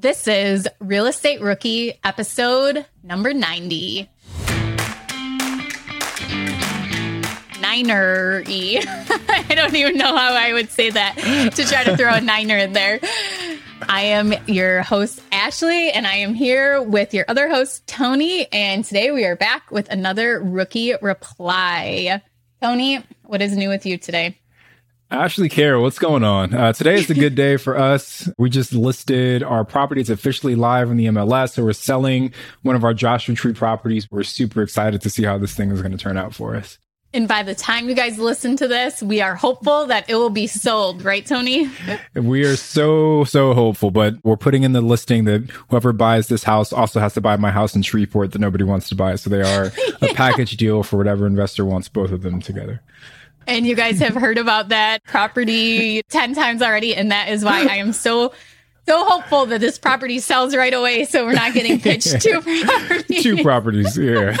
This is Real Estate Rookie episode number 90. Niner. I don't even know how I would say that to try to throw a niner in there. I am your host, Ashley, and I am here with your other host, Tony. And today we are back with another rookie reply. Tony, what is new with you today? Ashley Kehr, what's going on? Uh, today is a good day for us. We just listed our property. It's officially live in the MLS. So we're selling one of our Joshua Tree properties. We're super excited to see how this thing is going to turn out for us. And by the time you guys listen to this, we are hopeful that it will be sold, right, Tony? we are so, so hopeful, but we're putting in the listing that whoever buys this house also has to buy my house in Shreveport that nobody wants to buy. So they are a package deal for whatever investor wants both of them together. And you guys have heard about that property 10 times already. And that is why I am so, so hopeful that this property sells right away. So we're not getting pitched two properties. two properties. Yeah.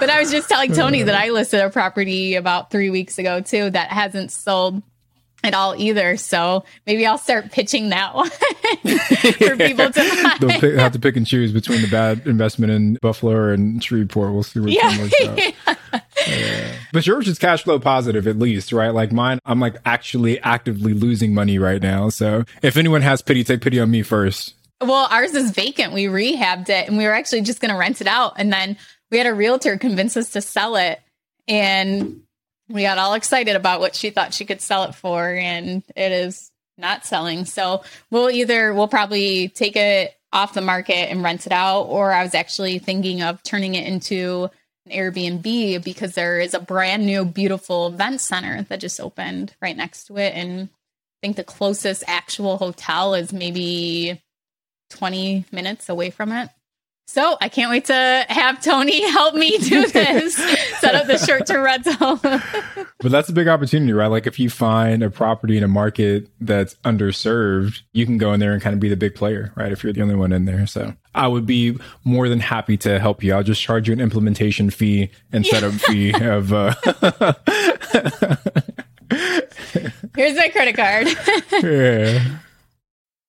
but I was just telling Tony that I listed a property about three weeks ago too that hasn't sold at all either. So maybe I'll start pitching that one for people to. They'll pick, have to pick and choose between the bad investment in Buffalo and Shreveport. We'll see which yeah. one works out. yeah. But yours is cash flow positive at least, right? Like mine, I'm like actually actively losing money right now. So if anyone has pity, take pity on me first. Well, ours is vacant. We rehabbed it and we were actually just going to rent it out. And then we had a realtor convince us to sell it. And we got all excited about what she thought she could sell it for. And it is not selling. So we'll either, we'll probably take it off the market and rent it out. Or I was actually thinking of turning it into an Airbnb because there is a brand new, beautiful event center that just opened right next to it. And I think the closest actual hotel is maybe 20 minutes away from it. So I can't wait to have Tony help me do this, set up the short term rental. but that's a big opportunity, right? Like if you find a property in a market that's underserved, you can go in there and kind of be the big player, right? If you're the only one in there. So I would be more than happy to help you. I'll just charge you an implementation fee and setup fee of. Uh... Here's my credit card. yeah.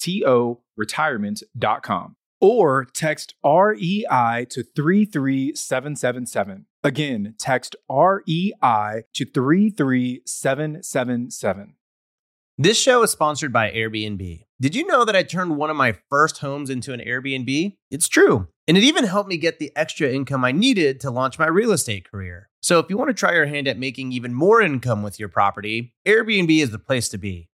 toretirement.com or text REI to 33777. Again, text REI to 33777. This show is sponsored by Airbnb. Did you know that I turned one of my first homes into an Airbnb? It's true. And it even helped me get the extra income I needed to launch my real estate career. So if you want to try your hand at making even more income with your property, Airbnb is the place to be.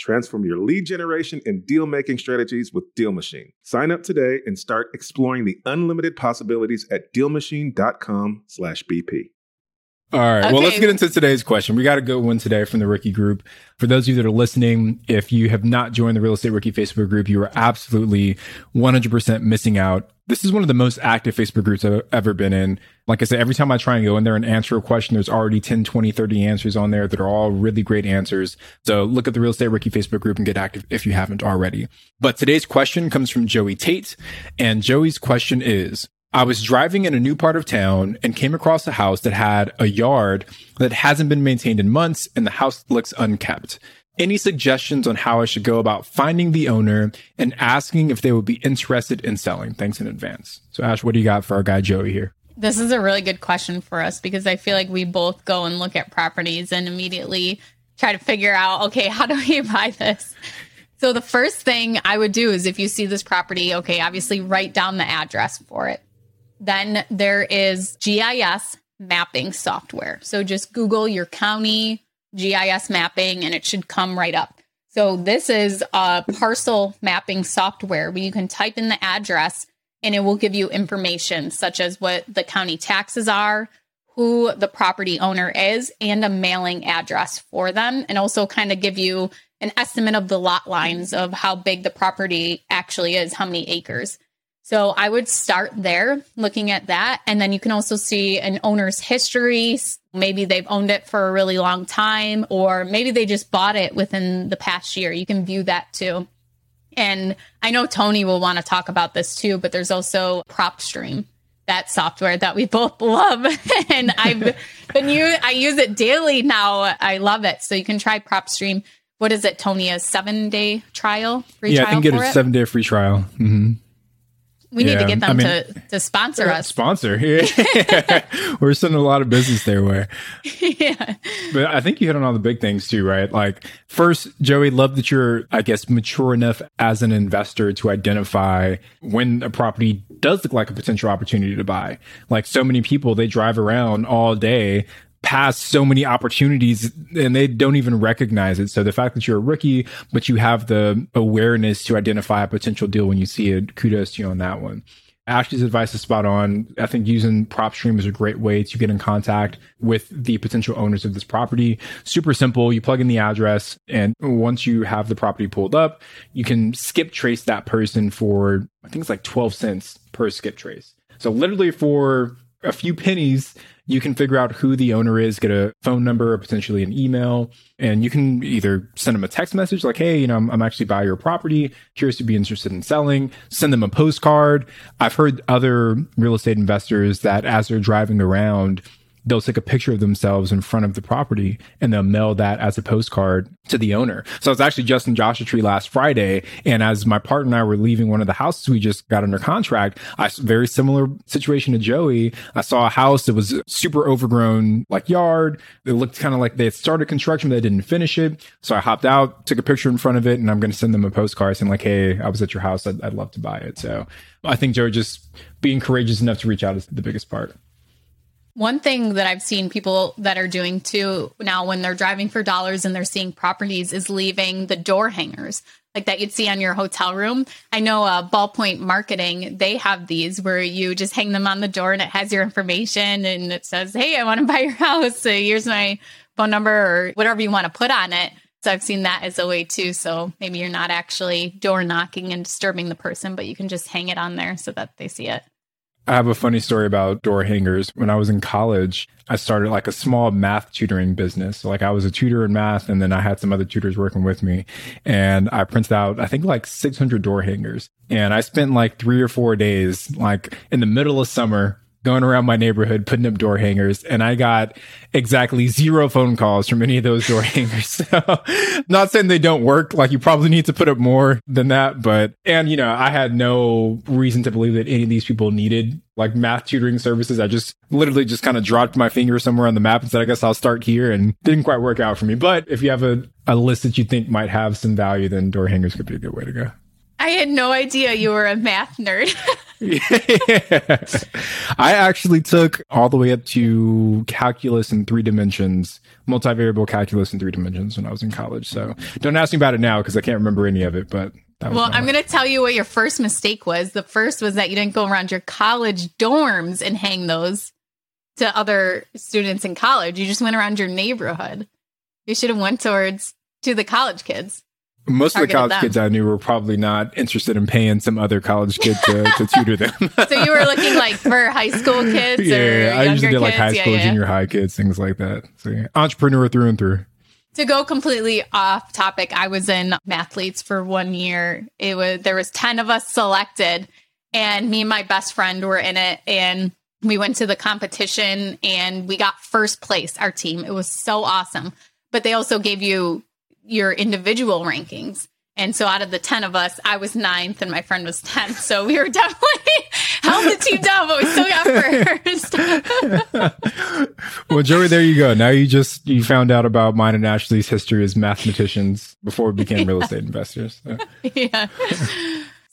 Transform your lead generation and deal making strategies with Deal Machine. Sign up today and start exploring the unlimited possibilities at DealMachine.com/bp. All right. Okay. Well, let's get into today's question. We got a good one today from the Rookie Group. For those of you that are listening, if you have not joined the Real Estate Rookie Facebook group, you are absolutely 100% missing out. This is one of the most active Facebook groups I've ever been in. Like I said, every time I try and go in there and answer a question, there's already 10, 20, 30 answers on there that are all really great answers. So look at the Real Estate Rookie Facebook group and get active if you haven't already. But today's question comes from Joey Tate. And Joey's question is, I was driving in a new part of town and came across a house that had a yard that hasn't been maintained in months and the house looks unkept. Any suggestions on how I should go about finding the owner and asking if they would be interested in selling? Thanks in advance. So, Ash, what do you got for our guy Joey here? This is a really good question for us because I feel like we both go and look at properties and immediately try to figure out, okay, how do we buy this? So the first thing I would do is if you see this property, okay, obviously write down the address for it. Then there is GIS mapping software. So just Google your county GIS mapping and it should come right up. So this is a parcel mapping software where you can type in the address and it will give you information such as what the county taxes are, who the property owner is, and a mailing address for them, and also kind of give you an estimate of the lot lines of how big the property actually is, how many acres. So I would start there looking at that. And then you can also see an owner's history. Maybe they've owned it for a really long time, or maybe they just bought it within the past year. You can view that too. And I know Tony will want to talk about this too, but there's also PropStream, that software that we both love. and I've been you I use it daily now. I love it. So you can try PropStream. What is it, Tony? A seven day trial? Free yeah, trial I can get a it? seven day free trial. hmm we need to get them I mean- to, to sponsor uh, us. Sponsor. We're sending a lot of business their way. yeah. But I think you hit on all the big things too, right? Like, first, Joey, love that you're, I guess, mature enough as an investor to identify when a property does look like a potential opportunity to buy. Like, so many people, they drive around all day past so many opportunities and they don't even recognize it. So the fact that you're a rookie, but you have the awareness to identify a potential deal when you see it, kudos to you on that one. Ashley's advice is spot on. I think using PropStream is a great way to get in contact with the potential owners of this property. Super simple. You plug in the address, and once you have the property pulled up, you can skip trace that person for, I think it's like 12 cents per skip trace. So literally for a few pennies, you can figure out who the owner is, get a phone number or potentially an email, and you can either send them a text message like, Hey, you know, I'm, I'm actually buying your property, curious to be interested in selling, send them a postcard. I've heard other real estate investors that as they're driving around, they'll take a picture of themselves in front of the property and they'll mail that as a postcard to the owner. So it's actually Justin Joshua Tree last Friday. And as my partner and I were leaving one of the houses we just got under contract, I very similar situation to Joey. I saw a house that was super overgrown, like yard. It looked kind of like they had started construction, but they didn't finish it. So I hopped out, took a picture in front of it, and I'm going to send them a postcard saying like, Hey, I was at your house. I'd, I'd love to buy it. So I think Joey just being courageous enough to reach out is the biggest part. One thing that I've seen people that are doing too now when they're driving for dollars and they're seeing properties is leaving the door hangers like that you'd see on your hotel room. I know uh, Ballpoint Marketing, they have these where you just hang them on the door and it has your information and it says, Hey, I want to buy your house. So here's my phone number or whatever you want to put on it. So I've seen that as a way too. So maybe you're not actually door knocking and disturbing the person, but you can just hang it on there so that they see it. I have a funny story about door hangers. When I was in college, I started like a small math tutoring business. So like I was a tutor in math and then I had some other tutors working with me and I printed out, I think like 600 door hangers. And I spent like three or four days, like in the middle of summer, going around my neighborhood putting up door hangers and I got exactly zero phone calls from any of those door hangers. So not saying they don't work. Like you probably need to put up more than that, but, and you know, I had no reason to believe that any of these people needed like math tutoring services. I just literally just kind of dropped my finger somewhere on the map and said, I guess I'll start here and didn't quite work out for me. But if you have a, a list that you think might have some value, then door hangers could be a good way to go. I had no idea you were a math nerd. yeah. I actually took all the way up to calculus in three dimensions, multivariable calculus in three dimensions when I was in college. So don't ask me about it now because I can't remember any of it. But well, I'm going to tell you what your first mistake was. The first was that you didn't go around your college dorms and hang those to other students in college. You just went around your neighborhood. You should have went towards to the college kids. Most of the college them. kids I knew were probably not interested in paying some other college kid to, to tutor them. so you were looking like for high school kids yeah, I usually did like high school, yeah, junior high kids, things like that. So yeah, entrepreneur through and through. To go completely off topic, I was in mathletes for one year. It was there was 10 of us selected and me and my best friend were in it and we went to the competition and we got first place, our team. It was so awesome. But they also gave you your individual rankings. And so out of the 10 of us, I was ninth and my friend was 10th. So we were definitely held the team down, but we still got first. well, Joey, there you go. Now you just, you found out about mine and Ashley's history as mathematicians before we became real estate investors. So. Yeah.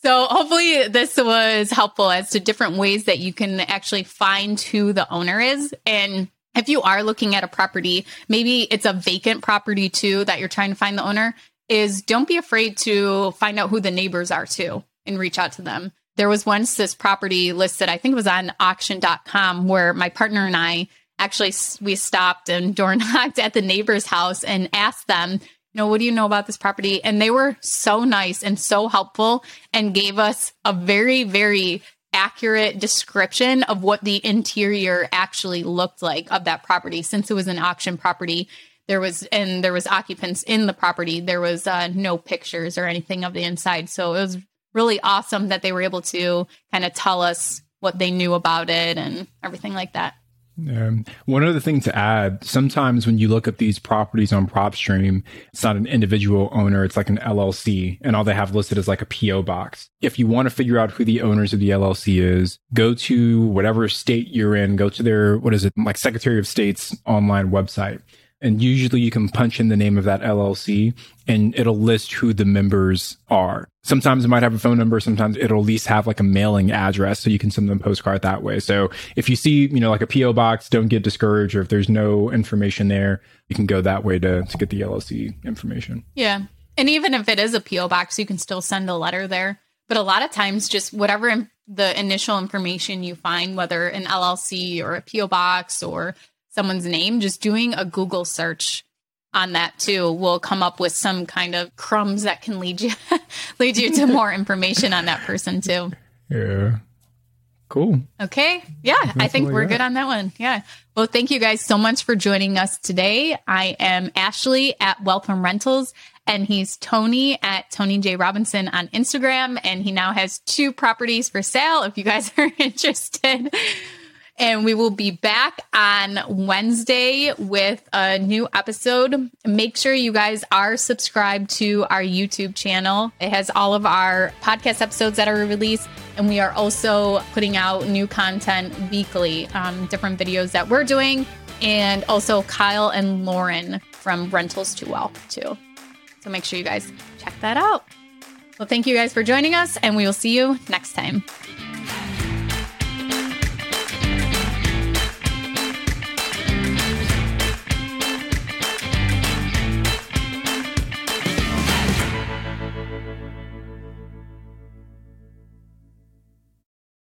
So hopefully this was helpful as to different ways that you can actually find who the owner is. And if you are looking at a property, maybe it's a vacant property too that you're trying to find the owner, is don't be afraid to find out who the neighbors are too and reach out to them. There was once this property listed, I think it was on auction.com, where my partner and I actually we stopped and door knocked at the neighbor's house and asked them, you know, what do you know about this property? And they were so nice and so helpful and gave us a very, very accurate description of what the interior actually looked like of that property. Since it was an auction property there was and there was occupants in the property there was uh, no pictures or anything of the inside. So it was really awesome that they were able to kind of tell us what they knew about it and everything like that um, one other thing to add sometimes when you look at these properties on PropStream, it's not an individual owner, it's like an LLC, and all they have listed is like a P.O. box. If you want to figure out who the owners of the LLC is, go to whatever state you're in, go to their, what is it, like Secretary of State's online website. And usually you can punch in the name of that LLC and it'll list who the members are. Sometimes it might have a phone number. Sometimes it'll at least have like a mailing address so you can send them a postcard that way. So if you see, you know, like a PO box, don't get discouraged or if there's no information there, you can go that way to, to get the LLC information. Yeah. And even if it is a PO box, you can still send a letter there. But a lot of times just whatever the initial information you find, whether an LLC or a PO box or someone's name, just doing a Google search on that too will come up with some kind of crumbs that can lead you lead you to more information on that person too. Yeah. Cool. Okay. Yeah, That's I think we're good on that one. Yeah. Well, thank you guys so much for joining us today. I am Ashley at from Rentals and he's Tony at Tony J Robinson on Instagram and he now has two properties for sale if you guys are interested. And we will be back on Wednesday with a new episode. Make sure you guys are subscribed to our YouTube channel. It has all of our podcast episodes that are released. And we are also putting out new content weekly, um, different videos that we're doing. And also Kyle and Lauren from Rentals to Wealth, too. So make sure you guys check that out. Well, thank you guys for joining us, and we will see you next time.